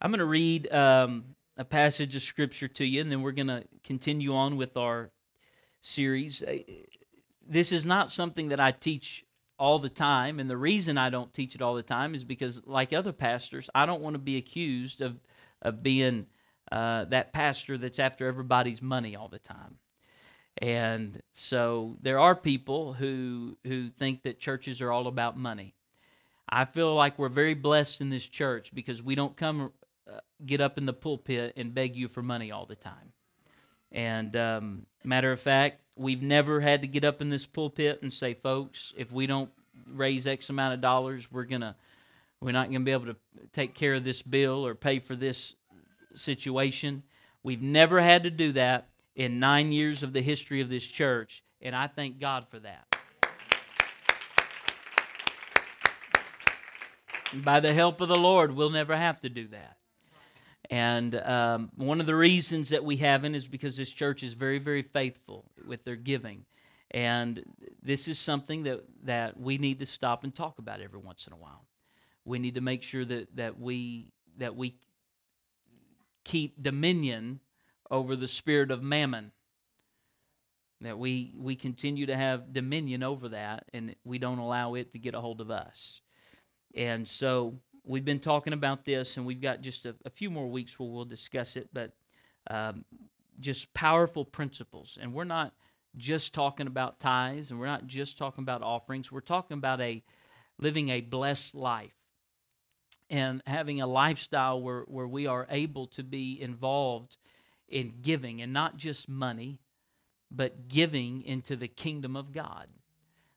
I'm going to read um, a passage of scripture to you, and then we're going to continue on with our series. This is not something that I teach all the time, and the reason I don't teach it all the time is because, like other pastors, I don't want to be accused of of being uh, that pastor that's after everybody's money all the time. And so there are people who who think that churches are all about money. I feel like we're very blessed in this church because we don't come uh, get up in the pulpit and beg you for money all the time. And um, matter of fact, we've never had to get up in this pulpit and say, folks, if we don't raise X amount of dollars, we're gonna we're not gonna be able to take care of this bill or pay for this situation. We've never had to do that in nine years of the history of this church, and I thank God for that. By the help of the Lord, we'll never have to do that. And um, one of the reasons that we haven't is because this church is very, very faithful with their giving. And this is something that, that we need to stop and talk about every once in a while. We need to make sure that, that, we, that we keep dominion over the spirit of mammon. That we, we continue to have dominion over that and we don't allow it to get a hold of us. And so we've been talking about this, and we've got just a, a few more weeks where we'll discuss it, but um, just powerful principles. And we're not just talking about tithes, and we're not just talking about offerings. We're talking about a living a blessed life and having a lifestyle where, where we are able to be involved in giving, and not just money, but giving into the kingdom of God.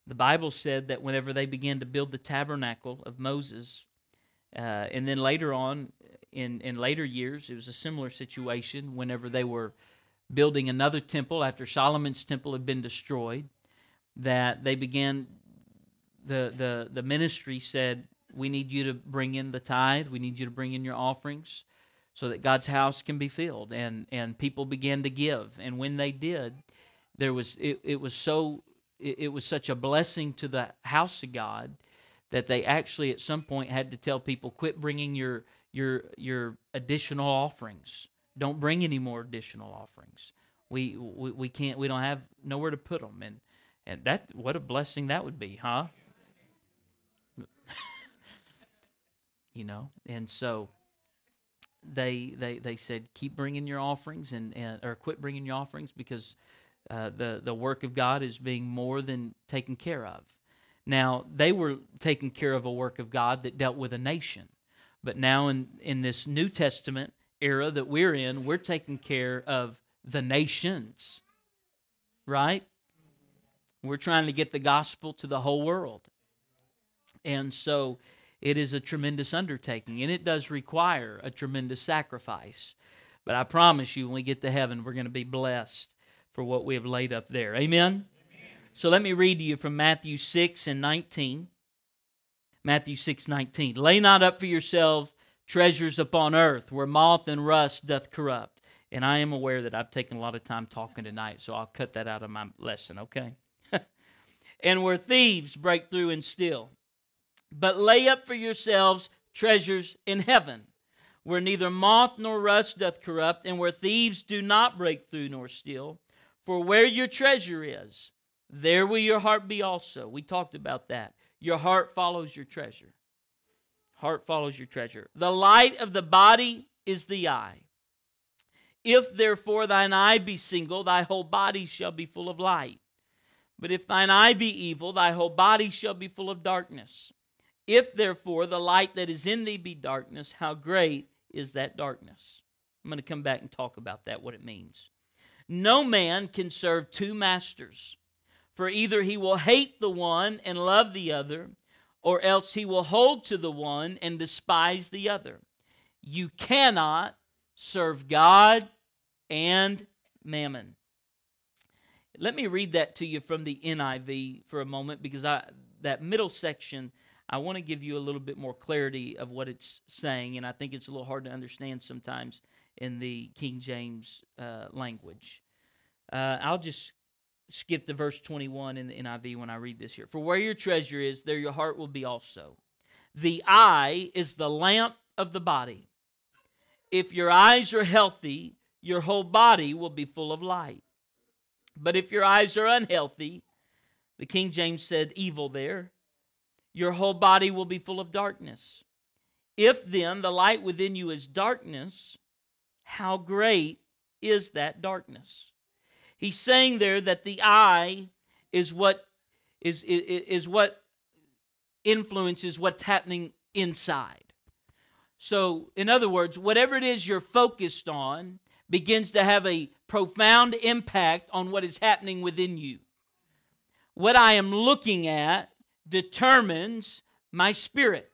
The Bible said that whenever they began to build the tabernacle of Moses, uh, and then later on, in, in later years, it was a similar situation whenever they were building another temple after Solomon's temple had been destroyed, that they began, the, the, the ministry said, We need you to bring in the tithe, we need you to bring in your offerings so that God's house can be filled. And, and people began to give. And when they did, there was it, it was so it, it was such a blessing to the house of God that they actually at some point had to tell people quit bringing your your your additional offerings. Don't bring any more additional offerings. We, we we can't we don't have nowhere to put them and and that what a blessing that would be huh? You know and so they they they said keep bringing your offerings and, and or quit bringing your offerings because uh, the the work of God is being more than taken care of now, they were taking care of a work of God that dealt with a nation. But now, in, in this New Testament era that we're in, we're taking care of the nations, right? We're trying to get the gospel to the whole world. And so it is a tremendous undertaking, and it does require a tremendous sacrifice. But I promise you, when we get to heaven, we're going to be blessed for what we have laid up there. Amen? So let me read to you from Matthew 6 and 19. Matthew 6 19. Lay not up for yourselves treasures upon earth, where moth and rust doth corrupt. And I am aware that I've taken a lot of time talking tonight, so I'll cut that out of my lesson, okay? and where thieves break through and steal. But lay up for yourselves treasures in heaven, where neither moth nor rust doth corrupt, and where thieves do not break through nor steal. For where your treasure is, there will your heart be also. We talked about that. Your heart follows your treasure. Heart follows your treasure. The light of the body is the eye. If therefore thine eye be single, thy whole body shall be full of light. But if thine eye be evil, thy whole body shall be full of darkness. If therefore the light that is in thee be darkness, how great is that darkness? I'm going to come back and talk about that, what it means. No man can serve two masters. For either he will hate the one and love the other, or else he will hold to the one and despise the other. You cannot serve God and mammon. Let me read that to you from the NIV for a moment because I that middle section I want to give you a little bit more clarity of what it's saying, and I think it's a little hard to understand sometimes in the King James uh, language. Uh, I'll just skip to verse 21 in the NIV when I read this here. For where your treasure is, there your heart will be also. The eye is the lamp of the body. if your eyes are healthy, your whole body will be full of light. But if your eyes are unhealthy, the King James said evil there, your whole body will be full of darkness. If then the light within you is darkness, how great is that darkness? He's saying there that the eye is what is, is, is what influences what's happening inside. So, in other words, whatever it is you're focused on begins to have a profound impact on what is happening within you. What I am looking at determines my spirit.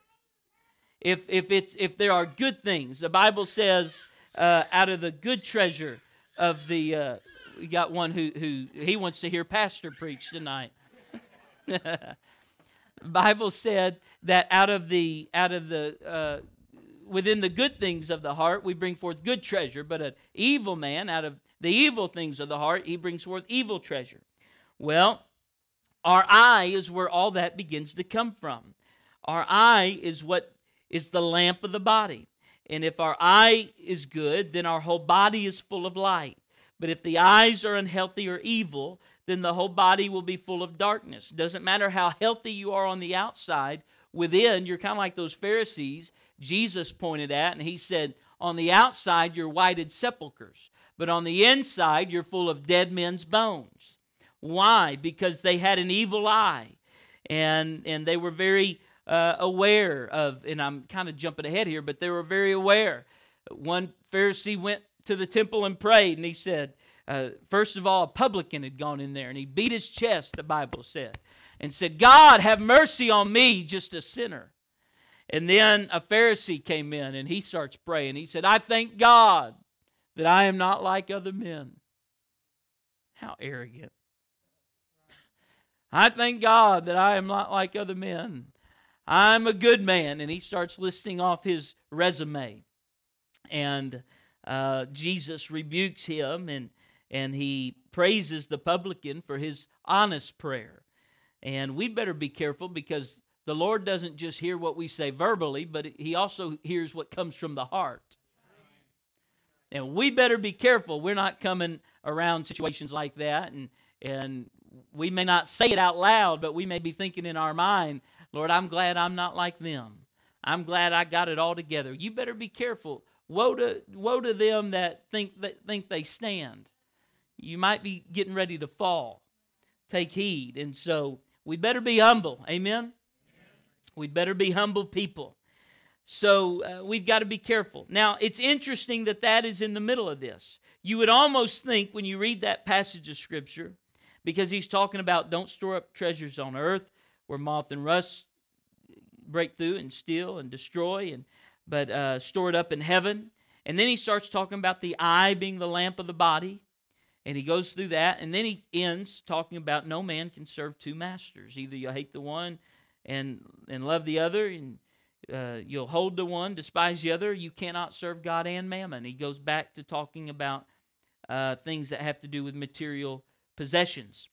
If, if, it's, if there are good things, the Bible says, uh, out of the good treasure of the, uh, we got one who, who he wants to hear Pastor preach tonight. Bible said that out of the out of the uh, within the good things of the heart, we bring forth good treasure, but an evil man, out of the evil things of the heart, he brings forth evil treasure. Well, our eye is where all that begins to come from. Our eye is what is the lamp of the body. And if our eye is good, then our whole body is full of light. But if the eyes are unhealthy or evil, then the whole body will be full of darkness. Doesn't matter how healthy you are on the outside, within, you're kind of like those Pharisees Jesus pointed at, and he said, On the outside, you're whited sepulchres, but on the inside, you're full of dead men's bones. Why? Because they had an evil eye, and, and they were very uh, aware of, and I'm kind of jumping ahead here, but they were very aware. One Pharisee went to the temple and prayed, and he said, uh, first of all, a publican had gone in there, and he beat his chest, the Bible said, and said, God, have mercy on me, just a sinner. And then a Pharisee came in and he starts praying. He said, I thank God that I am not like other men. How arrogant. I thank God that I am not like other men. I'm a good man. And he starts listing off his resume. And uh, Jesus rebukes him and, and he praises the publican for his honest prayer. And we better be careful because the Lord doesn't just hear what we say verbally, but He also hears what comes from the heart. And we better be careful. We're not coming around situations like that, and and we may not say it out loud, but we may be thinking in our mind, Lord, I'm glad I'm not like them. I'm glad I got it all together. You better be careful. Woe to woe to them that think that think they stand. You might be getting ready to fall. Take heed. And so we better be humble. Amen. We'd better be humble people. So uh, we've got to be careful. Now, it's interesting that that is in the middle of this. You would almost think when you read that passage of Scripture, because he's talking about don't store up treasures on earth where moth and rust break through and steal and destroy, and but uh, store it up in heaven. And then he starts talking about the eye being the lamp of the body. And he goes through that. And then he ends talking about no man can serve two masters. Either you hate the one and and love the other and uh, you'll hold the one despise the other you cannot serve god and mammon he goes back to talking about uh, things that have to do with material possessions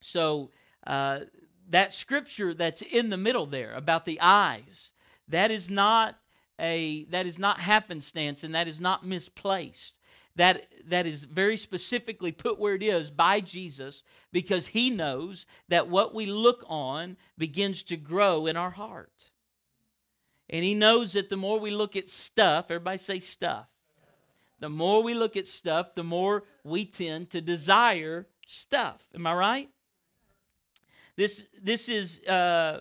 so uh, that scripture that's in the middle there about the eyes that is not a that is not happenstance and that is not misplaced that, that is very specifically put where it is by Jesus because he knows that what we look on begins to grow in our heart. And he knows that the more we look at stuff, everybody say stuff. The more we look at stuff, the more we tend to desire stuff. Am I right? This, this is uh,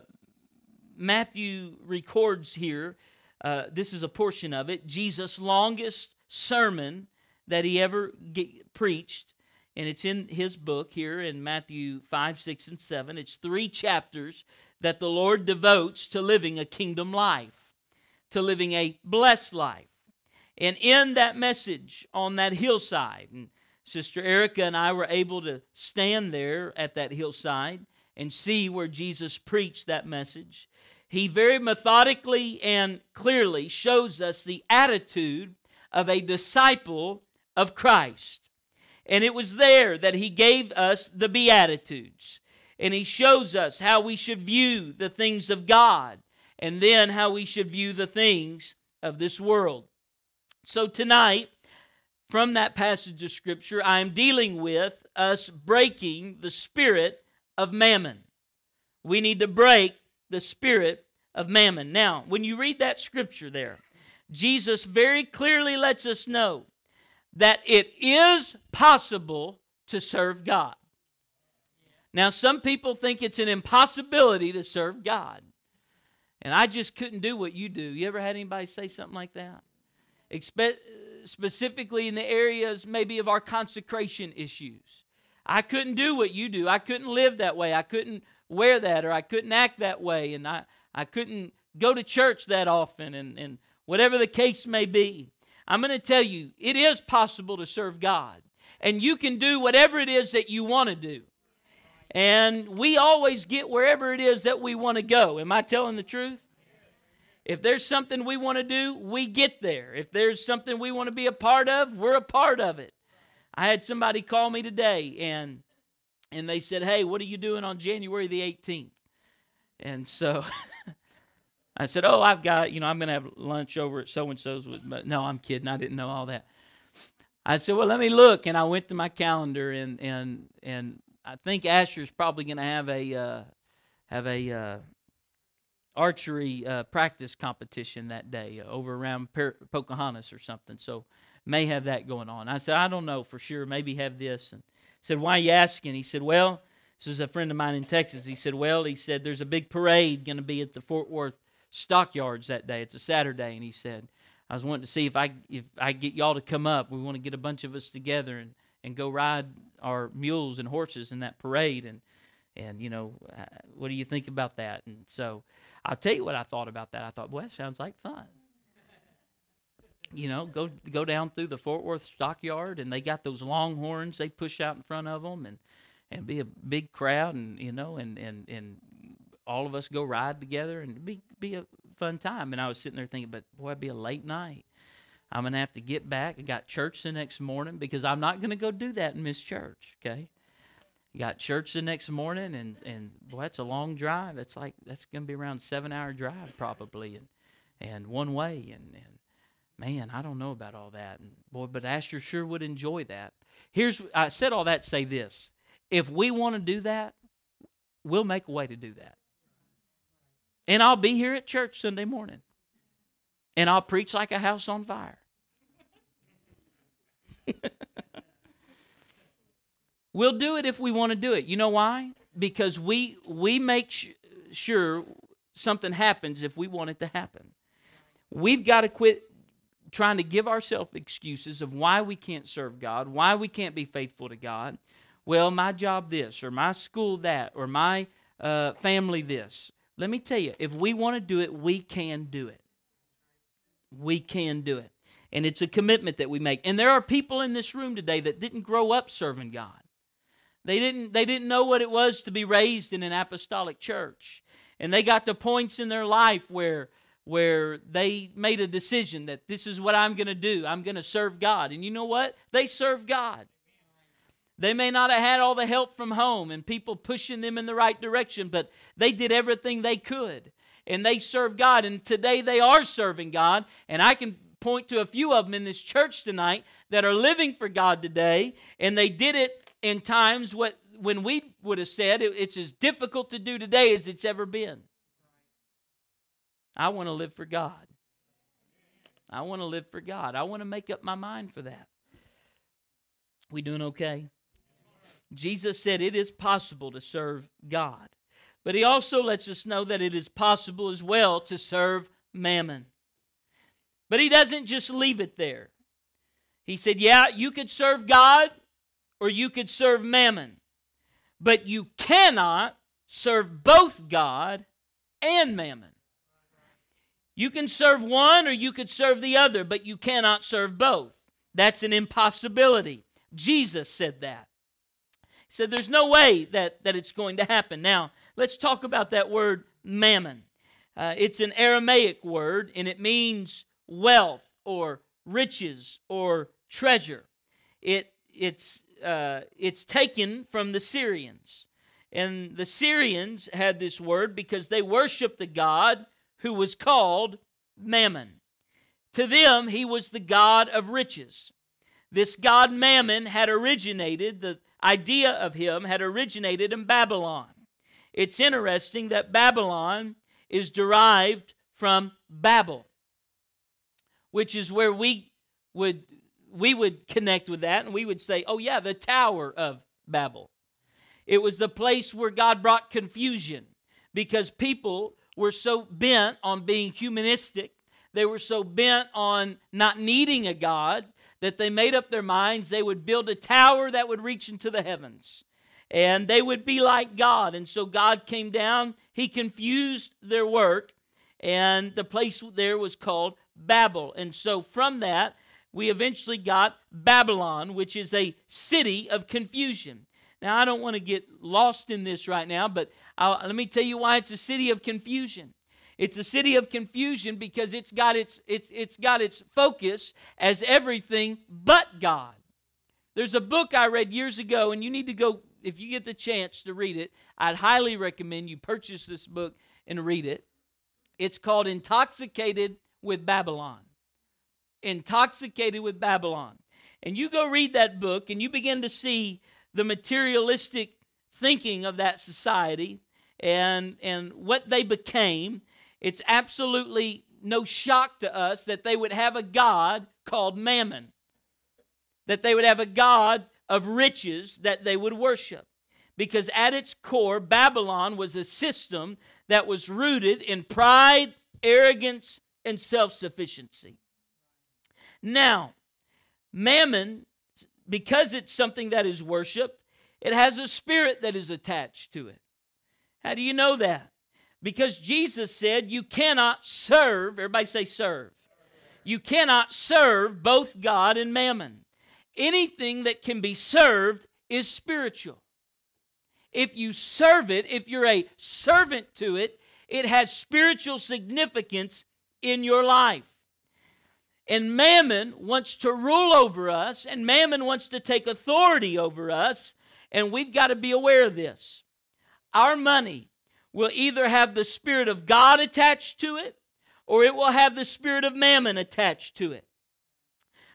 Matthew records here. Uh, this is a portion of it. Jesus' longest sermon that he ever get, preached, and it's in his book here in Matthew 5, 6, and 7. It's three chapters that the Lord devotes to living a kingdom life, to living a blessed life. And in that message on that hillside, and Sister Erica and I were able to stand there at that hillside and see where Jesus preached that message. He very methodically and clearly shows us the attitude of a disciple of Christ. And it was there that he gave us the Beatitudes. And he shows us how we should view the things of God and then how we should view the things of this world. So tonight, from that passage of Scripture, I am dealing with us breaking the spirit of mammon. We need to break the spirit of mammon. Now, when you read that scripture there, Jesus very clearly lets us know that it is possible to serve God. Now, some people think it's an impossibility to serve God. And I just couldn't do what you do. You ever had anybody say something like that? Expe- uh, specifically in the areas maybe of our consecration issues. I couldn't do what you do. I couldn't live that way. I couldn't wear that or I couldn't act that way. And I, I couldn't go to church that often and, and whatever the case may be. I'm going to tell you, it is possible to serve God. And you can do whatever it is that you want to do. And we always get wherever it is that we want to go. Am I telling the truth? If there's something we want to do, we get there. If there's something we want to be a part of, we're a part of it. I had somebody call me today and and they said, "Hey, what are you doing on January the 18th?" And so I said, "Oh, I've got, you know, I'm going to have lunch over at so and so's with but no, I'm kidding. I didn't know all that." I said, "Well, let me look." And I went to my calendar and and and I think Asher's probably going to have a uh, have a uh, archery uh, practice competition that day over around per- Pocahontas or something. So may have that going on. I said, I don't know for sure. Maybe have this. And said, Why are you asking? He said, Well, this is a friend of mine in Texas. He said, Well, he said, there's a big parade going to be at the Fort Worth stockyards that day. It's a Saturday. And he said, I was wanting to see if I if I get y'all to come up. We want to get a bunch of us together and, and go ride our mules and horses in that parade and and you know uh, what do you think about that and so i'll tell you what i thought about that i thought well that sounds like fun you know go go down through the fort worth stockyard and they got those longhorns they push out in front of them and and be a big crowd and you know and and and all of us go ride together and be be a fun time and i was sitting there thinking but boy it'd be a late night I'm to have to get back. I got church the next morning because I'm not to go do that and miss church, okay? got church the next morning and and boy that's a long drive that's like that's to be around seven hour drive probably and and one way and and man i don't know about all that and boy but asher sure would enjoy that here's i said all that to say this if we want to do that we'll make a way to do that and i'll be here at church sunday morning and I'll preach like a house on fire. we'll do it if we want to do it. You know why? Because we we make sh- sure something happens if we want it to happen. We've got to quit trying to give ourselves excuses of why we can't serve God, why we can't be faithful to God. Well, my job this, or my school that, or my uh, family this. Let me tell you, if we want to do it, we can do it we can do it. And it's a commitment that we make. And there are people in this room today that didn't grow up serving God. They didn't, they didn't know what it was to be raised in an apostolic church. And they got to points in their life where, where they made a decision that this is what I'm going to do. I'm going to serve God. And you know what? They serve God. They may not have had all the help from home and people pushing them in the right direction, but they did everything they could and they serve God. And today they are serving God. And I can point to a few of them in this church tonight that are living for God today. And they did it in times what, when we would have said it, it's as difficult to do today as it's ever been. I want to live for God. I want to live for God. I want to make up my mind for that. We doing okay? Jesus said it is possible to serve God. But he also lets us know that it is possible as well to serve mammon. But he doesn't just leave it there. He said, Yeah, you could serve God or you could serve mammon, but you cannot serve both God and mammon. You can serve one or you could serve the other, but you cannot serve both. That's an impossibility. Jesus said that. He said there's no way that, that it's going to happen. Now, Let's talk about that word mammon. Uh, it's an Aramaic word and it means wealth or riches or treasure. It, it's, uh, it's taken from the Syrians. And the Syrians had this word because they worshiped the god who was called Mammon. To them, he was the God of riches. This God Mammon had originated, the idea of him had originated in Babylon. It's interesting that Babylon is derived from Babel, which is where we would we would connect with that and we would say, "Oh yeah, the Tower of Babel." It was the place where God brought confusion because people were so bent on being humanistic. They were so bent on not needing a God that they made up their minds they would build a tower that would reach into the heavens and they would be like God. And so God came down, He confused their work, and the place there was called Babel. And so from that, we eventually got Babylon, which is a city of confusion. Now, I don't want to get lost in this right now, but I'll, let me tell you why it's a city of confusion. It's a city of confusion because it's got its, it's, it's got its focus as everything but God. There's a book I read years ago, and you need to go, if you get the chance to read it, I'd highly recommend you purchase this book and read it. It's called Intoxicated with Babylon. Intoxicated with Babylon. And you go read that book, and you begin to see the materialistic thinking of that society and, and what they became, it's absolutely no shock to us that they would have a God called Mammon, that they would have a God of riches that they would worship. Because at its core, Babylon was a system that was rooted in pride, arrogance, and self sufficiency. Now, Mammon because it's something that is worshiped, it has a spirit that is attached to it. How do you know that? Because Jesus said you cannot serve, everybody say serve. You cannot serve both God and mammon. Anything that can be served is spiritual. If you serve it, if you're a servant to it, it has spiritual significance in your life. And Mammon wants to rule over us, and Mammon wants to take authority over us, and we've got to be aware of this. Our money will either have the Spirit of God attached to it, or it will have the Spirit of Mammon attached to it.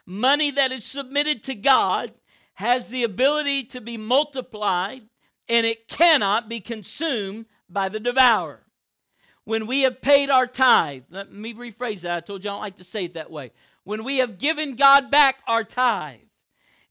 Money that is submitted to God has the ability to be multiplied, and it cannot be consumed by the devourer when we have paid our tithe, let me rephrase that. I told you I don't like to say it that way. When we have given God back our tithe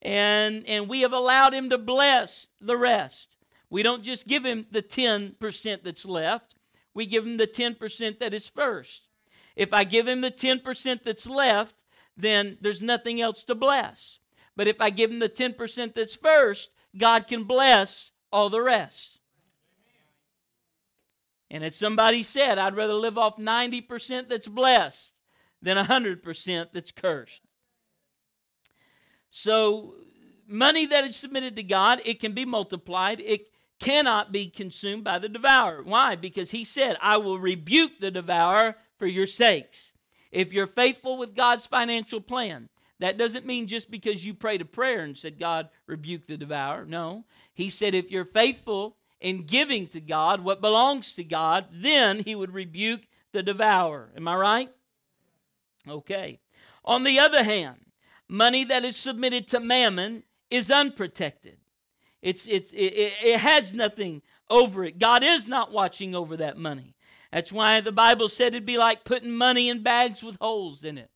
and, and we have allowed Him to bless the rest, we don't just give Him the 10% that's left, we give Him the 10% that is first. If I give Him the 10% that's left, then there's nothing else to bless. But if I give Him the 10% that's first, God can bless all the rest. And as somebody said, I'd rather live off 90% that's blessed than 100% that's cursed. So, money that is submitted to God, it can be multiplied. It cannot be consumed by the devourer. Why? Because he said, I will rebuke the devourer for your sakes. If you're faithful with God's financial plan, that doesn't mean just because you prayed a prayer and said, God, rebuke the devourer. No. He said, if you're faithful in giving to God what belongs to God, then he would rebuke the devourer. Am I right? Okay. On the other hand, money that is submitted to mammon is unprotected. It's, it's, it, it has nothing over it. God is not watching over that money. That's why the Bible said it'd be like putting money in bags with holes in it.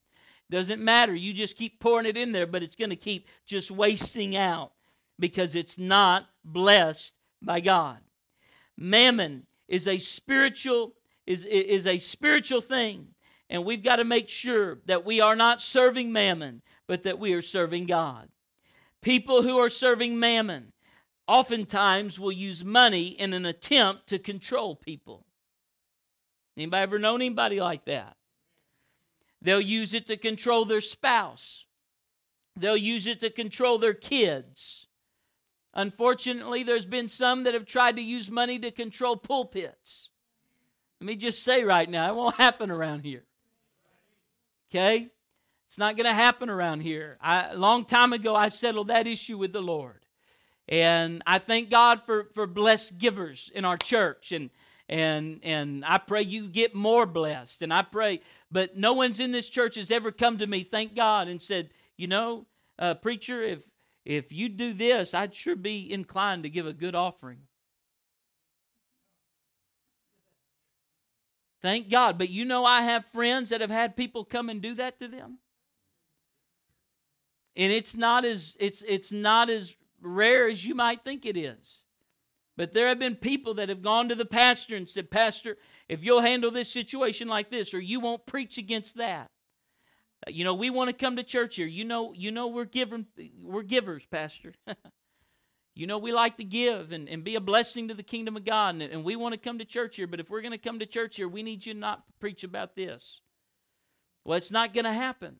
Doesn't matter. You just keep pouring it in there, but it's going to keep just wasting out because it's not blessed by God. Mammon is a spiritual is, is a spiritual thing, and we've got to make sure that we are not serving mammon, but that we are serving God. People who are serving mammon oftentimes will use money in an attempt to control people. Anybody ever known anybody like that? They'll use it to control their spouse. They'll use it to control their kids. Unfortunately, there's been some that have tried to use money to control pulpits. Let me just say right now, it won't happen around here. Okay? It's not going to happen around here. I, a long time ago, I settled that issue with the Lord. And I thank God for, for blessed givers in our church. And, and and I pray you get more blessed. And I pray, but no one's in this church has ever come to me, thank God, and said, you know, uh, preacher, if if you do this, I'd sure be inclined to give a good offering. Thank God. But you know, I have friends that have had people come and do that to them. And it's not as it's it's not as rare as you might think it is. But there have been people that have gone to the pastor and said, Pastor, if you'll handle this situation like this, or you won't preach against that. Uh, you know, we want to come to church here. You know, you know we're giving we're givers, Pastor. you know we like to give and, and be a blessing to the kingdom of God, and, and we want to come to church here, but if we're going to come to church here, we need you not to preach about this. Well, it's not going to happen.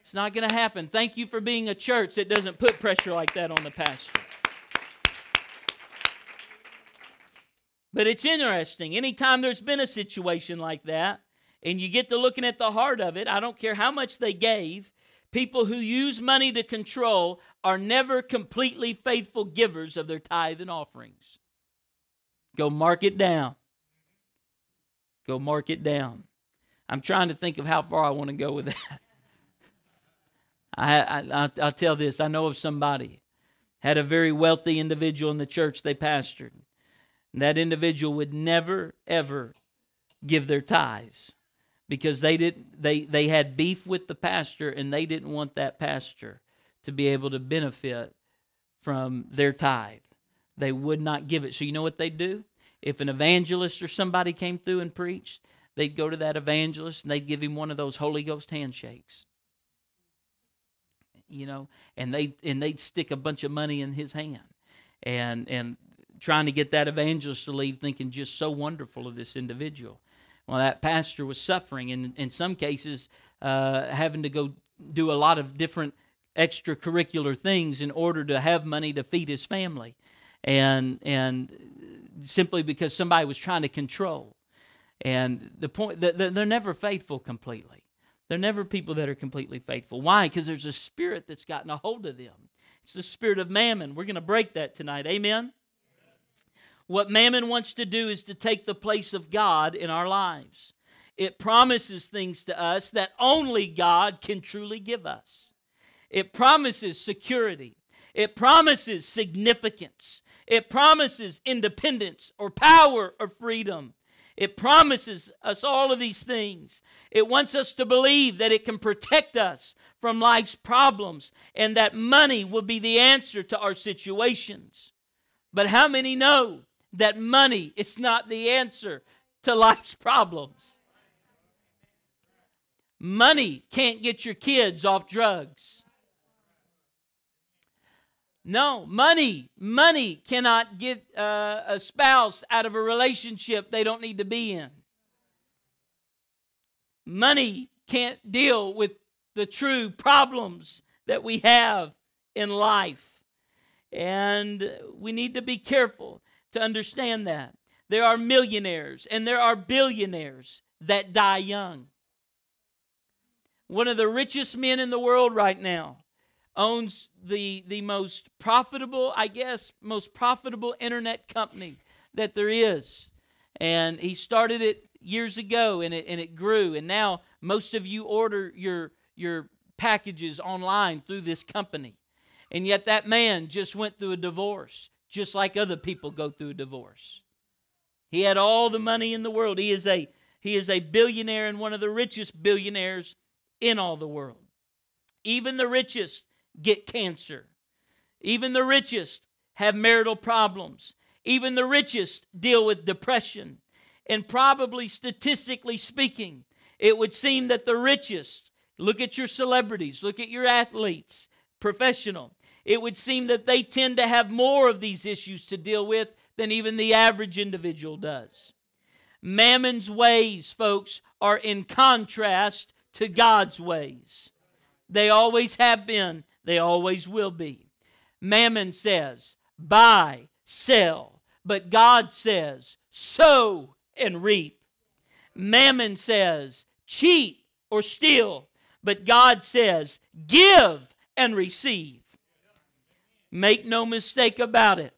It's not going to happen. Thank you for being a church that doesn't put pressure like that on the pastor. But it's interesting. Anytime there's been a situation like that, and you get to looking at the heart of it, I don't care how much they gave, people who use money to control are never completely faithful givers of their tithe and offerings. Go mark it down. Go mark it down. I'm trying to think of how far I want to go with that. I, I, I'll tell this I know of somebody had a very wealthy individual in the church they pastored. And that individual would never, ever give their tithes because they didn't they they had beef with the pastor and they didn't want that pastor to be able to benefit from their tithe. They would not give it. So you know what they'd do? If an evangelist or somebody came through and preached they'd go to that evangelist and they'd give him one of those holy ghost handshakes. You know and they and they'd stick a bunch of money in his hand. And and trying to get that evangelist to leave thinking just so wonderful of this individual well, that pastor was suffering, and in some cases, uh, having to go do a lot of different extracurricular things in order to have money to feed his family, and and simply because somebody was trying to control. And the point they're never faithful completely. They're never people that are completely faithful. Why? Because there's a spirit that's gotten a hold of them. It's the spirit of mammon. We're going to break that tonight. Amen. What mammon wants to do is to take the place of God in our lives. It promises things to us that only God can truly give us. It promises security. It promises significance. It promises independence or power or freedom. It promises us all of these things. It wants us to believe that it can protect us from life's problems and that money will be the answer to our situations. But how many know that money is not the answer to life's problems. Money can't get your kids off drugs. No, money, money cannot get uh, a spouse out of a relationship they don't need to be in. Money can't deal with the true problems that we have in life. And we need to be careful to understand that. There are millionaires and there are billionaires that die young. One of the richest men in the world right now owns the, the most profitable, I guess, most profitable internet company that there is. And he started it years ago and it, and it grew. And now most of you order your, your packages online through this company. And yet that man just went through a divorce just like other people go through a divorce. He had all the money in the world. He is a he is a billionaire and one of the richest billionaires in all the world. Even the richest get cancer. Even the richest have marital problems. Even the richest deal with depression. And probably statistically speaking, it would seem that the richest, look at your celebrities, look at your athletes, professional, it would seem that they tend to have more of these issues to deal with than even the average individual does. Mammon's ways, folks, are in contrast to God's ways. They always have been, they always will be. Mammon says, buy, sell, but God says, sow and reap. Mammon says, cheat or steal, but God says, give and receive. Make no mistake about it.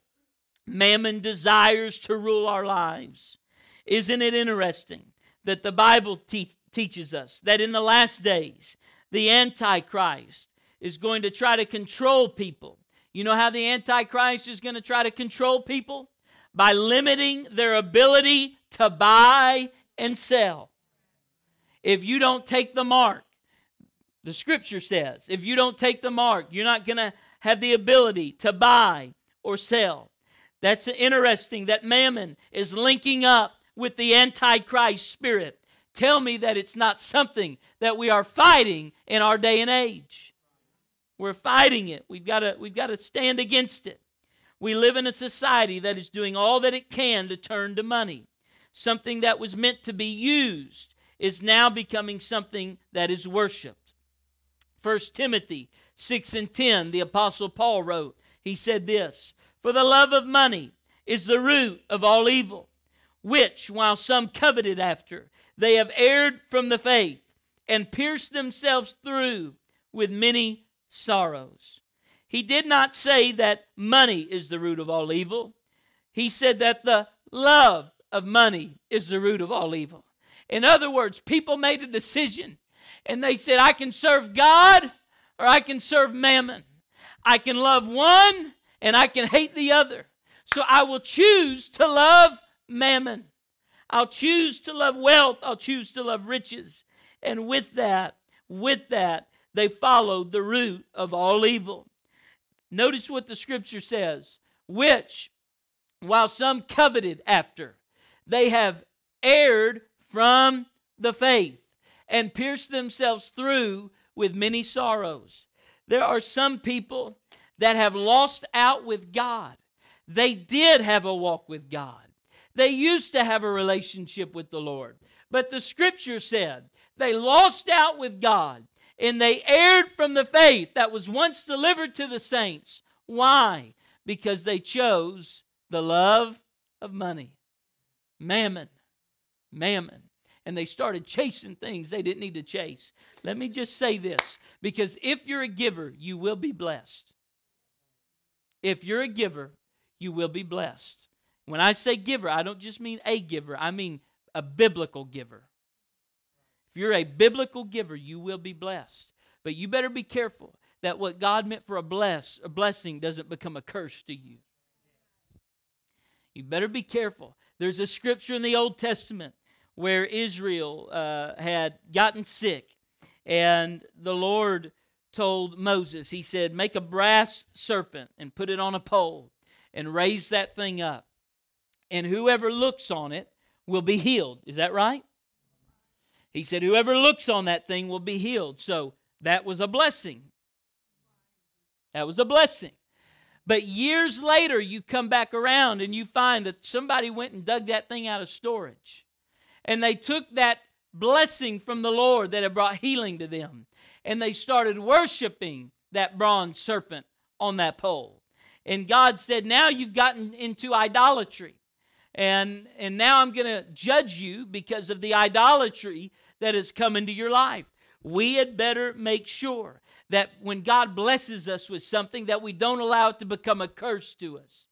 Mammon desires to rule our lives. Isn't it interesting that the Bible te- teaches us that in the last days, the Antichrist is going to try to control people? You know how the Antichrist is going to try to control people? By limiting their ability to buy and sell. If you don't take the mark, the scripture says, if you don't take the mark, you're not going to have the ability to buy or sell. That's interesting that mammon is linking up with the Antichrist spirit. Tell me that it's not something that we are fighting in our day and age. We're fighting it. We've got to, we've got to stand against it. We live in a society that is doing all that it can to turn to money. Something that was meant to be used is now becoming something that is worshiped. 1 Timothy 6 and 10, the Apostle Paul wrote, he said this For the love of money is the root of all evil, which, while some coveted after, they have erred from the faith and pierced themselves through with many sorrows. He did not say that money is the root of all evil. He said that the love of money is the root of all evil. In other words, people made a decision and they said, I can serve God or I can serve mammon. I can love one and I can hate the other. So I will choose to love mammon. I'll choose to love wealth. I'll choose to love riches. And with that, with that, they followed the root of all evil. Notice what the scripture says, which, while some coveted after, they have erred from the faith and pierced themselves through with many sorrows. There are some people that have lost out with God. They did have a walk with God, they used to have a relationship with the Lord. But the scripture said they lost out with God and they erred from the faith that was once delivered to the saints. Why? Because they chose the love of money, mammon, mammon. And they started chasing things they didn't need to chase. Let me just say this because if you're a giver, you will be blessed. If you're a giver, you will be blessed. When I say giver, I don't just mean a giver, I mean a biblical giver. If you're a biblical giver, you will be blessed. But you better be careful that what God meant for a bless, a blessing doesn't become a curse to you. You better be careful. There's a scripture in the Old Testament where Israel uh, had gotten sick, and the Lord told Moses, He said, Make a brass serpent and put it on a pole and raise that thing up. And whoever looks on it will be healed. Is that right? He said, Whoever looks on that thing will be healed. So that was a blessing. That was a blessing. But years later, you come back around and you find that somebody went and dug that thing out of storage. And they took that blessing from the Lord that had brought healing to them. And they started worshiping that bronze serpent on that pole. And God said, Now you've gotten into idolatry and and now I'm going to judge you because of the idolatry that has come into your life. We had better make sure that when God blesses us with something that we don't allow it to become a curse to us.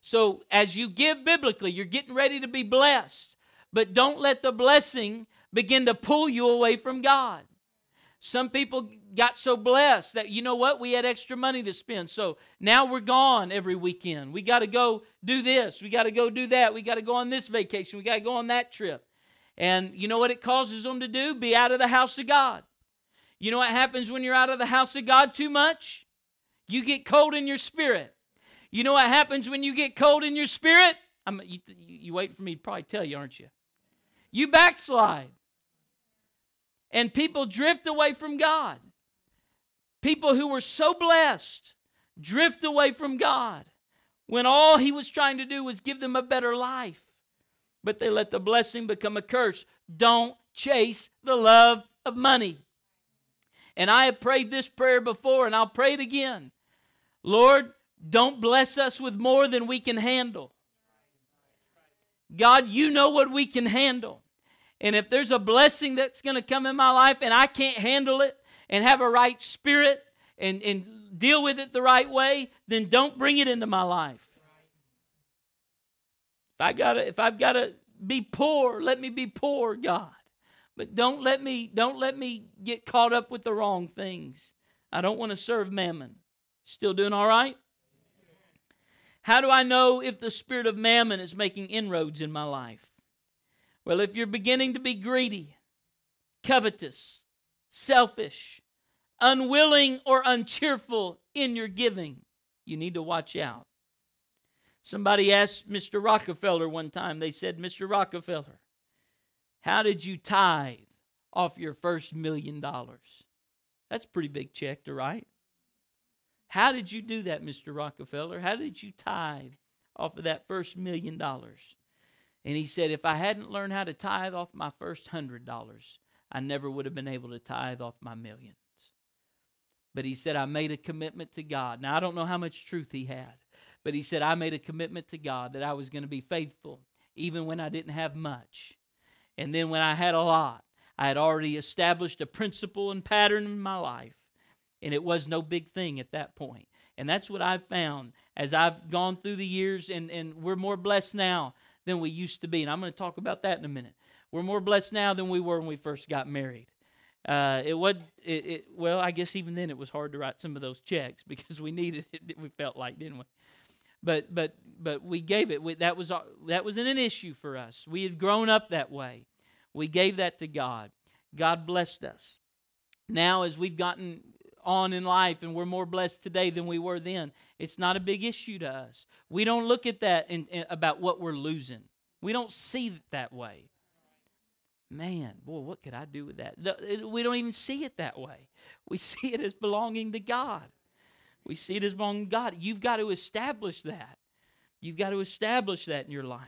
So as you give biblically, you're getting ready to be blessed, but don't let the blessing begin to pull you away from God. Some people got so blessed that, you know what, we had extra money to spend. So now we're gone every weekend. We got to go do this. We got to go do that. We got to go on this vacation. We got to go on that trip. And you know what it causes them to do? Be out of the house of God. You know what happens when you're out of the house of God too much? You get cold in your spirit. You know what happens when you get cold in your spirit? I'm, you, you wait for me to probably tell you, aren't you? You backslide and people drift away from God. People who were so blessed drift away from God when all He was trying to do was give them a better life. But they let the blessing become a curse. Don't chase the love of money. And I have prayed this prayer before, and I'll pray it again. Lord, don't bless us with more than we can handle. God, you know what we can handle. And if there's a blessing that's going to come in my life and I can't handle it and have a right spirit and, and deal with it the right way, then don't bring it into my life. If I gotta, if I've got to be poor. Let me be poor, God. But don't let me don't let me get caught up with the wrong things. I don't want to serve mammon. Still doing all right? How do I know if the spirit of mammon is making inroads in my life? Well, if you're beginning to be greedy, covetous, selfish, unwilling, or uncheerful in your giving, you need to watch out. Somebody asked Mr. Rockefeller one time, they said, Mr. Rockefeller, how did you tithe off your first million dollars? That's a pretty big check to write. How did you do that, Mr. Rockefeller? How did you tithe off of that first million dollars? And he said, if I hadn't learned how to tithe off my first hundred dollars, I never would have been able to tithe off my millions. But he said, I made a commitment to God. Now, I don't know how much truth he had, but he said, I made a commitment to God that I was going to be faithful even when I didn't have much. And then when I had a lot, I had already established a principle and pattern in my life. And it was no big thing at that point. And that's what I've found as I've gone through the years, and, and we're more blessed now than we used to be. And I'm going to talk about that in a minute. We're more blessed now than we were when we first got married. Uh, it was it, it, well, I guess even then it was hard to write some of those checks because we needed it. We felt like, didn't we? But but but we gave it. We, that was that wasn't an issue for us. We had grown up that way. We gave that to God. God blessed us. Now, as we've gotten on in life and we're more blessed today than we were then, it's not a big issue to us. We don't look at that in, in, about what we're losing. We don't see it that way. Man, boy, what could I do with that? We don't even see it that way. We see it as belonging to God. We see it as belonging to God. You've got to establish that. You've got to establish that in your life.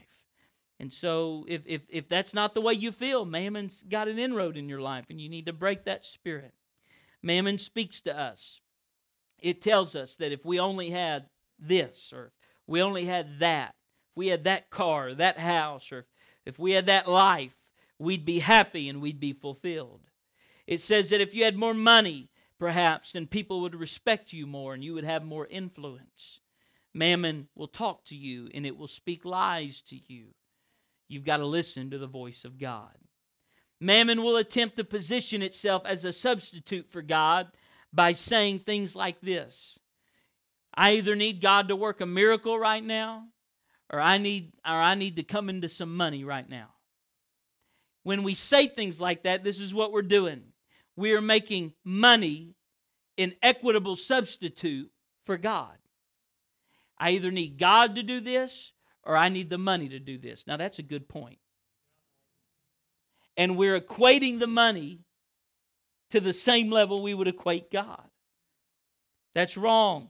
And so if, if, if that's not the way you feel, mammon's got an inroad in your life and you need to break that spirit. Mammon speaks to us. It tells us that if we only had this or we only had that, if we had that car, that house, or if we had that life, we'd be happy and we'd be fulfilled. It says that if you had more money, perhaps, then people would respect you more and you would have more influence. Mammon will talk to you and it will speak lies to you. You've got to listen to the voice of God. Mammon will attempt to position itself as a substitute for God by saying things like this I either need God to work a miracle right now, or I need, or I need to come into some money right now. When we say things like that, this is what we're doing. We are making money an equitable substitute for God. I either need God to do this or I need the money to do this. Now, that's a good point. And we're equating the money to the same level we would equate God. That's wrong.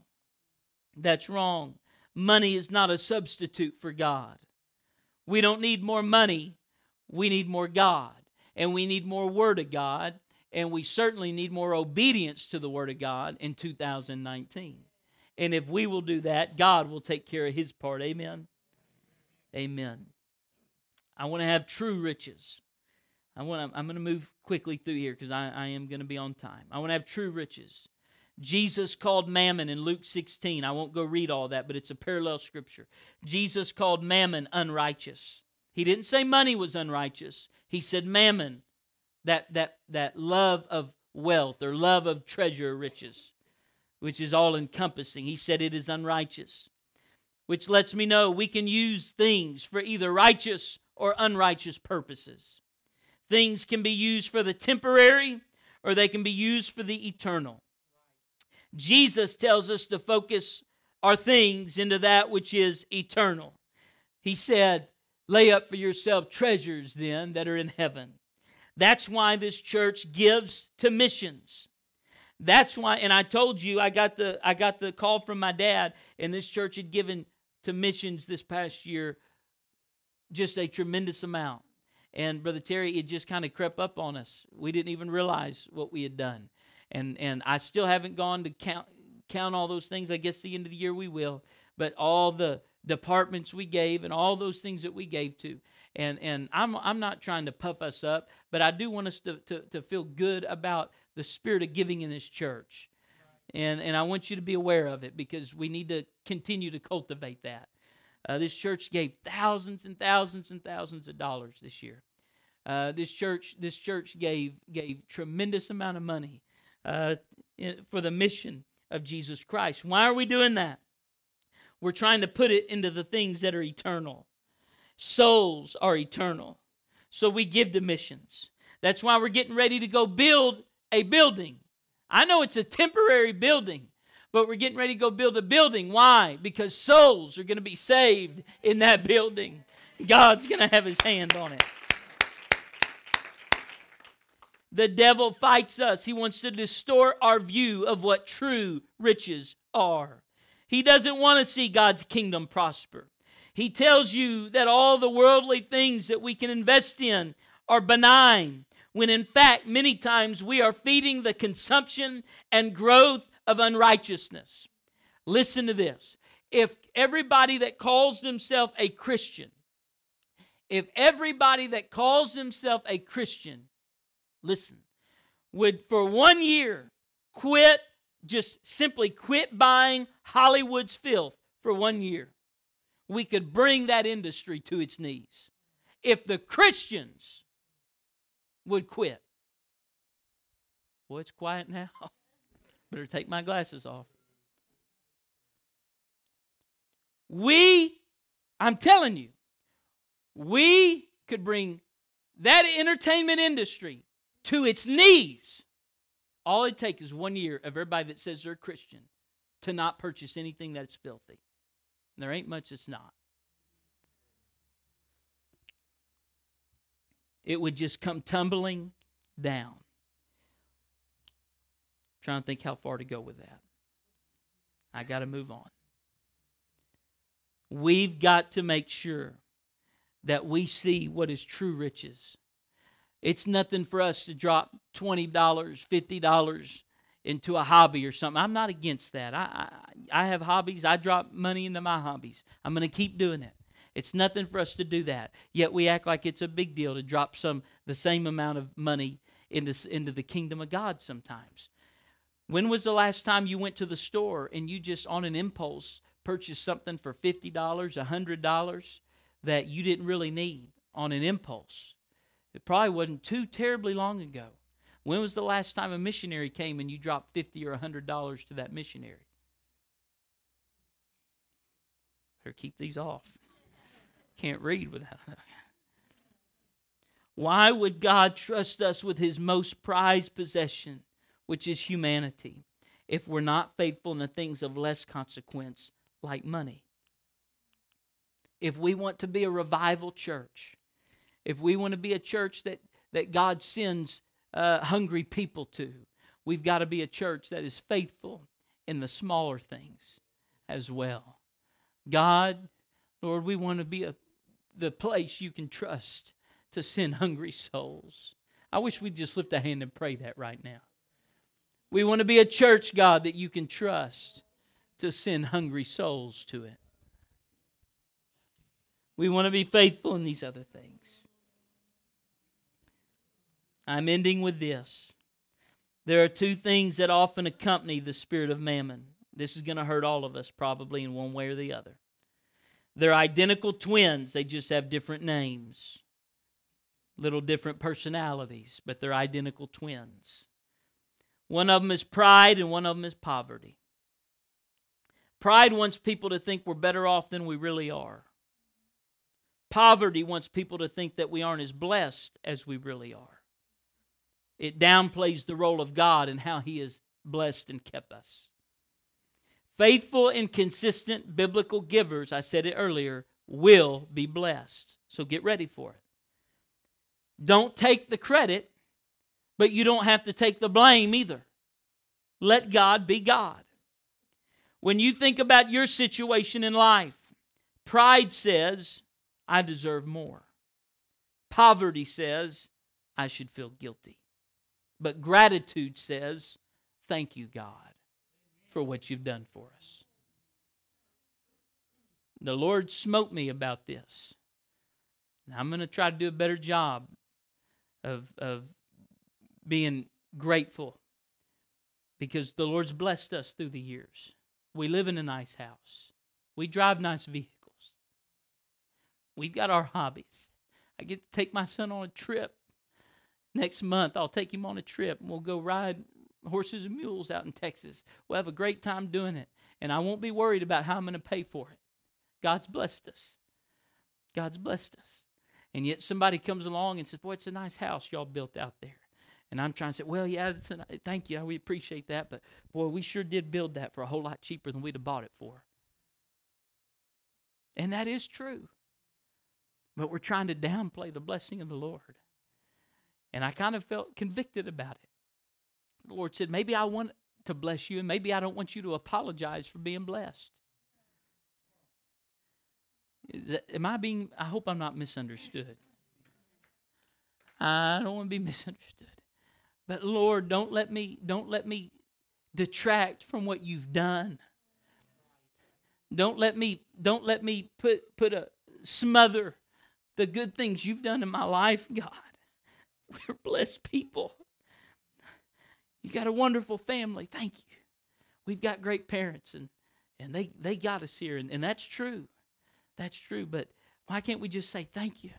That's wrong. Money is not a substitute for God. We don't need more money, we need more God. And we need more Word of God. And we certainly need more obedience to the Word of God in 2019. And if we will do that, God will take care of His part. Amen. Amen. I want to have true riches. I want I'm going to move quickly through here because I, I am going to be on time. I want to have true riches. Jesus called mammon in Luke 16. I won't go read all that, but it's a parallel scripture. Jesus called mammon unrighteous. He didn't say money was unrighteous. He said mammon, that that that love of wealth or love of treasure riches, which is all encompassing. He said it is unrighteous which lets me know we can use things for either righteous or unrighteous purposes. Things can be used for the temporary or they can be used for the eternal. Jesus tells us to focus our things into that which is eternal. He said, Lay up for yourself treasures then that are in heaven. That's why this church gives to missions. That's why, and I told you I got the I got the call from my dad, and this church had given to missions this past year just a tremendous amount. And Brother Terry, it just kind of crept up on us. We didn't even realize what we had done. And and I still haven't gone to count count all those things. I guess the end of the year we will. But all the departments we gave and all those things that we gave to. And and I'm I'm not trying to puff us up, but I do want us to, to, to feel good about the spirit of giving in this church. And, and I want you to be aware of it because we need to continue to cultivate that. Uh, this church gave thousands and thousands and thousands of dollars this year. Uh, this church, this church gave gave tremendous amount of money uh, in, for the mission of Jesus Christ. Why are we doing that? We're trying to put it into the things that are eternal. Souls are eternal, so we give to missions. That's why we're getting ready to go build a building. I know it's a temporary building, but we're getting ready to go build a building. Why? Because souls are going to be saved in that building. God's going to have his hand on it. The devil fights us. He wants to distort our view of what true riches are. He doesn't want to see God's kingdom prosper. He tells you that all the worldly things that we can invest in are benign, when in fact, many times we are feeding the consumption and growth of unrighteousness. Listen to this. If everybody that calls themselves a Christian, if everybody that calls themselves a Christian, listen, would for one year quit, just simply quit buying Hollywood's filth for one year, we could bring that industry to its knees. If the Christians would quit. Well, it's quiet now. Better take my glasses off. We, I'm telling you, we could bring that entertainment industry to its knees. All it takes is one year of everybody that says they're Christian to not purchase anything that's filthy. And there ain't much that's not. It would just come tumbling down trying to think how far to go with that. I got to move on. We've got to make sure that we see what is true riches. It's nothing for us to drop $20, $50 into a hobby or something. I'm not against that. I, I, I have hobbies. I drop money into my hobbies. I'm going to keep doing it. It's nothing for us to do that. Yet we act like it's a big deal to drop some the same amount of money into, into the kingdom of God sometimes. When was the last time you went to the store and you just on an impulse purchased something for $50, $100 that you didn't really need on an impulse? It probably wasn't too terribly long ago. When was the last time a missionary came and you dropped 50 or $100 to that missionary? Better keep these off. Can't read without. Why would God trust us with his most prized possession? Which is humanity, if we're not faithful in the things of less consequence, like money. If we want to be a revival church, if we want to be a church that, that God sends uh, hungry people to, we've got to be a church that is faithful in the smaller things as well. God, Lord, we want to be a, the place you can trust to send hungry souls. I wish we'd just lift a hand and pray that right now. We want to be a church, God, that you can trust to send hungry souls to it. We want to be faithful in these other things. I'm ending with this. There are two things that often accompany the spirit of mammon. This is going to hurt all of us probably in one way or the other. They're identical twins, they just have different names, little different personalities, but they're identical twins. One of them is pride, and one of them is poverty. Pride wants people to think we're better off than we really are. Poverty wants people to think that we aren't as blessed as we really are. It downplays the role of God and how He has blessed and kept us. Faithful and consistent biblical givers, I said it earlier, will be blessed. So get ready for it. Don't take the credit but you don't have to take the blame either. Let God be God. When you think about your situation in life, pride says, I deserve more. Poverty says, I should feel guilty. But gratitude says, Thank you, God, for what you've done for us. The Lord smote me about this. Now, I'm going to try to do a better job of, of being grateful because the Lord's blessed us through the years. We live in a nice house, we drive nice vehicles. We've got our hobbies. I get to take my son on a trip. Next month, I'll take him on a trip and we'll go ride horses and mules out in Texas. We'll have a great time doing it. And I won't be worried about how I'm going to pay for it. God's blessed us. God's blessed us. And yet somebody comes along and says, Boy, it's a nice house y'all built out there. And I'm trying to say, Well, yeah, a, thank you. We appreciate that. But boy, we sure did build that for a whole lot cheaper than we'd have bought it for. And that is true. But we're trying to downplay the blessing of the Lord. And I kind of felt convicted about it. The Lord said, Maybe I want to bless you, and maybe I don't want you to apologize for being blessed. Am I being, I hope I'm not misunderstood. I don't want to be misunderstood. But Lord, don't let me, don't let me detract from what you've done. Don't let me, don't let me put, put a smother the good things you've done in my life, God. We're blessed people. You got a wonderful family. Thank you. We've got great parents and and they they got us here and, and that's true. That's true, but why can't we just say thank you?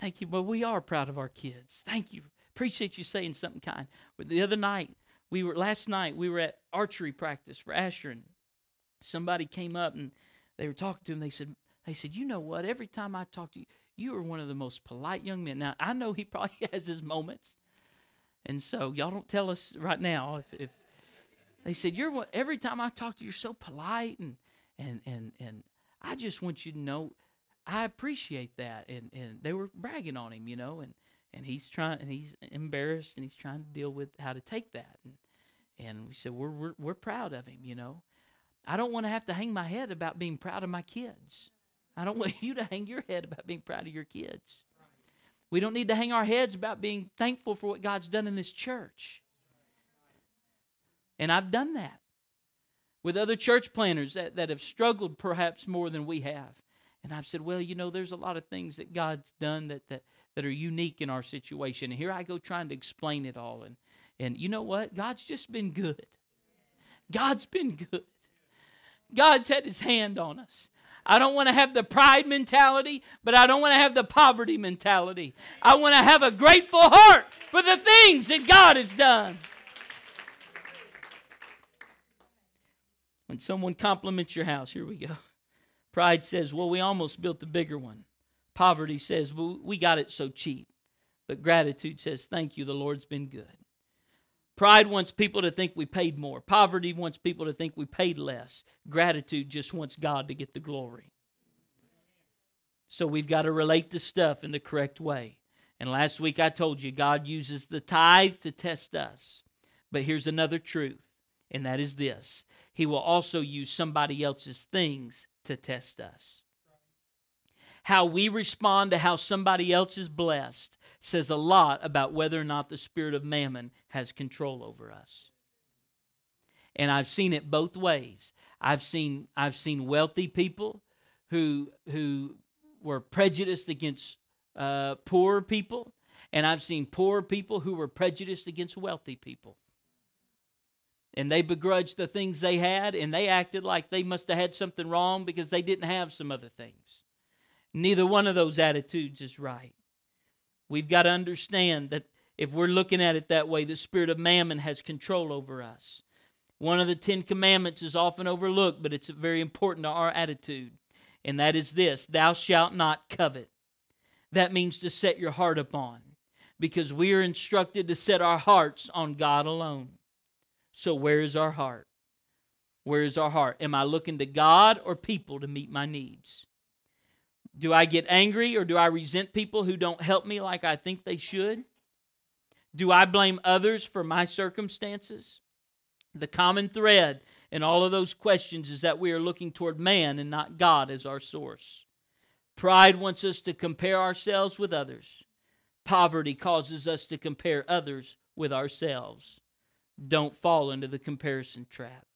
Thank you. Well, we are proud of our kids. Thank you. Appreciate you saying something kind. But the other night, we were last night we were at archery practice for Asher and somebody came up and they were talking to him. They said, they said, you know what? Every time I talk to you, you are one of the most polite young men. Now I know he probably has his moments, and so y'all don't tell us right now if, if they said you're what every time I talk to you, you're so polite and and and and I just want you to know I appreciate that. And and they were bragging on him, you know, and and he's trying and he's embarrassed and he's trying to deal with how to take that. And and we said we're we're, we're proud of him, you know. I don't want to have to hang my head about being proud of my kids. I don't want you to hang your head about being proud of your kids. We don't need to hang our heads about being thankful for what God's done in this church. And I've done that with other church planners that, that have struggled perhaps more than we have. And I've said, well, you know, there's a lot of things that God's done that, that, that are unique in our situation. And here I go trying to explain it all. And, and you know what? God's just been good. God's been good. God's had his hand on us. I don't want to have the pride mentality, but I don't want to have the poverty mentality. I want to have a grateful heart for the things that God has done. When someone compliments your house, here we go. Pride says, Well, we almost built a bigger one. Poverty says, Well, we got it so cheap. But gratitude says, Thank you, the Lord's been good. Pride wants people to think we paid more. Poverty wants people to think we paid less. Gratitude just wants God to get the glory. So we've got to relate the stuff in the correct way. And last week I told you God uses the tithe to test us. But here's another truth, and that is this He will also use somebody else's things to test us. How we respond to how somebody else is blessed says a lot about whether or not the spirit of mammon has control over us. And I've seen it both ways. I've seen I've seen wealthy people who who were prejudiced against uh, poor people, and I've seen poor people who were prejudiced against wealthy people. And they begrudged the things they had, and they acted like they must have had something wrong because they didn't have some other things. Neither one of those attitudes is right. We've got to understand that if we're looking at it that way, the spirit of mammon has control over us. One of the Ten Commandments is often overlooked, but it's very important to our attitude, and that is this Thou shalt not covet. That means to set your heart upon, because we are instructed to set our hearts on God alone. So, where is our heart? Where is our heart? Am I looking to God or people to meet my needs? Do I get angry or do I resent people who don't help me like I think they should? Do I blame others for my circumstances? The common thread in all of those questions is that we are looking toward man and not God as our source. Pride wants us to compare ourselves with others. Poverty causes us to compare others with ourselves. Don't fall into the comparison trap.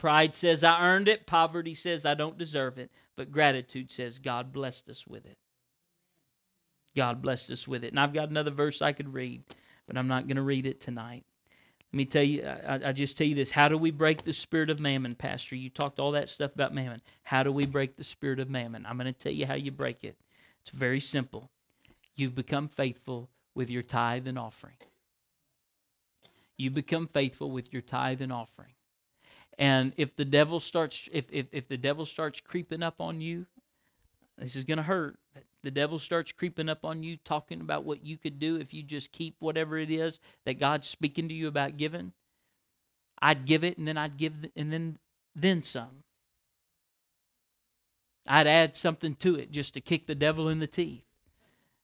Pride says, I earned it. Poverty says, I don't deserve it. But gratitude says, God blessed us with it. God blessed us with it. And I've got another verse I could read, but I'm not going to read it tonight. Let me tell you, I, I, just tell you this. How do we break the spirit of mammon, Pastor? You talked all that stuff about mammon. How do we break the spirit of mammon? I'm going to tell you how you break it. It's very simple. You've become faithful with your tithe and offering. You become faithful with your tithe and offering. And if the devil starts if if, if the devil starts creeping up on you, this is gonna hurt. The devil starts creeping up on you, talking about what you could do if you just keep whatever it is that God's speaking to you about giving. I'd give it and then I'd give and then then some. I'd add something to it just to kick the devil in the teeth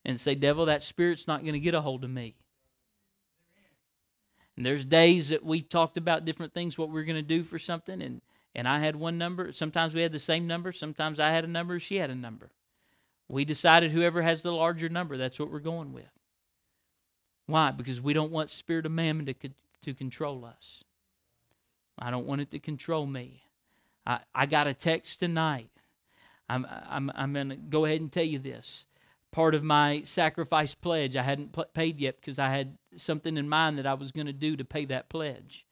and say, Devil, that spirit's not going to get a hold of me. And there's days that we talked about different things, what we are going to do for something, and, and I had one number. Sometimes we had the same number. Sometimes I had a number, she had a number. We decided whoever has the larger number, that's what we're going with. Why? Because we don't want spirit of mammon to, to control us. I don't want it to control me. I, I got a text tonight. I'm, I'm, I'm going to go ahead and tell you this. Part of my sacrifice pledge, I hadn't paid yet because I had something in mind that I was going to do to pay that pledge.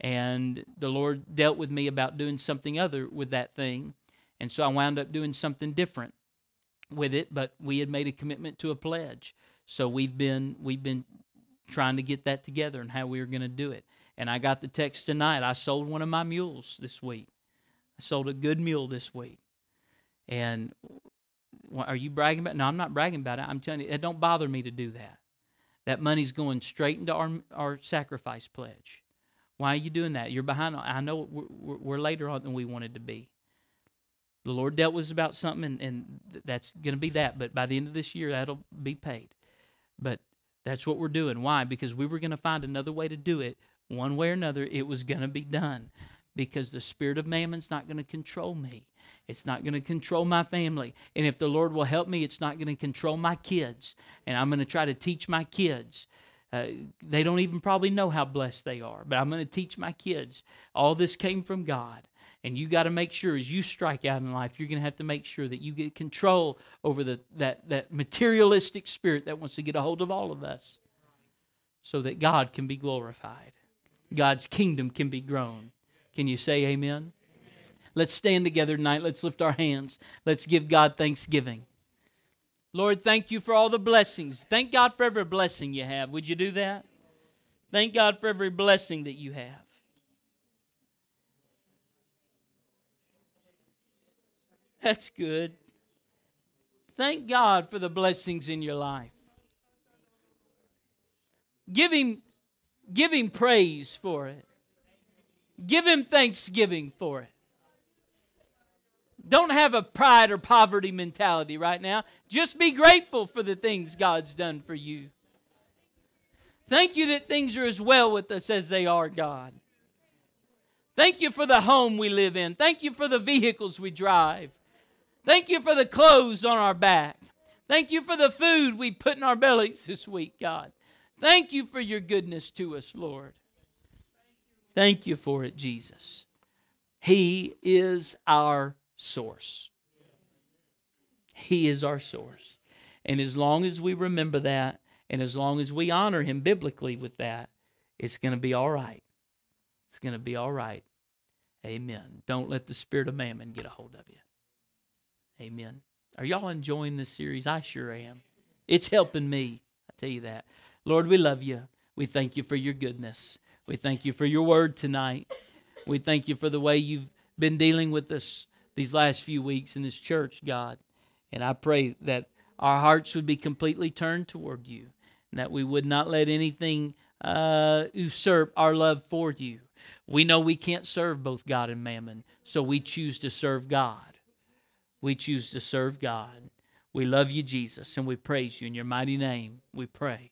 And the Lord dealt with me about doing something other with that thing. And so I wound up doing something different with it, but we had made a commitment to a pledge. So we've been we've been trying to get that together and how we were going to do it. And I got the text tonight. I sold one of my mules this week. I sold a good mule this week. And are you bragging about? It? No, I'm not bragging about it. I'm telling you, it don't bother me to do that. That money's going straight into our our sacrifice pledge. Why are you doing that? You're behind. I know we're, we're later on than we wanted to be. The Lord dealt with us about something, and, and that's going to be that. But by the end of this year, that'll be paid. But that's what we're doing. Why? Because we were going to find another way to do it one way or another, it was going to be done because the spirit of mammon's not going to control me. It's not going to control my family. And if the Lord will help me, it's not going to control my kids. And I'm going to try to teach my kids. Uh, they don't even probably know how blessed they are, but I'm going to teach my kids. All this came from God. And you got to make sure as you strike out in life, you're going to have to make sure that you get control over the, that, that materialistic spirit that wants to get a hold of all of us so that God can be glorified. God's kingdom can be grown. Can you say amen? Let's stand together tonight. Let's lift our hands. Let's give God thanksgiving. Lord, thank you for all the blessings. Thank God for every blessing you have. Would you do that? Thank God for every blessing that you have. That's good. Thank God for the blessings in your life. Give Him Give him praise for it. Give him thanksgiving for it. Don't have a pride or poverty mentality right now. Just be grateful for the things God's done for you. Thank you that things are as well with us as they are, God. Thank you for the home we live in. Thank you for the vehicles we drive. Thank you for the clothes on our back. Thank you for the food we put in our bellies this week, God. Thank you for your goodness to us, Lord. Thank you for it, Jesus. He is our source. He is our source. And as long as we remember that, and as long as we honor Him biblically with that, it's going to be all right. It's going to be all right. Amen. Don't let the spirit of mammon get a hold of you. Amen. Are y'all enjoying this series? I sure am. It's helping me. I tell you that. Lord, we love you. We thank you for your goodness. We thank you for your word tonight. We thank you for the way you've been dealing with us these last few weeks in this church, God. And I pray that our hearts would be completely turned toward you and that we would not let anything uh, usurp our love for you. We know we can't serve both God and mammon, so we choose to serve God. We choose to serve God. We love you, Jesus, and we praise you. In your mighty name, we pray.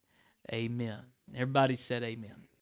Amen. Everybody said amen.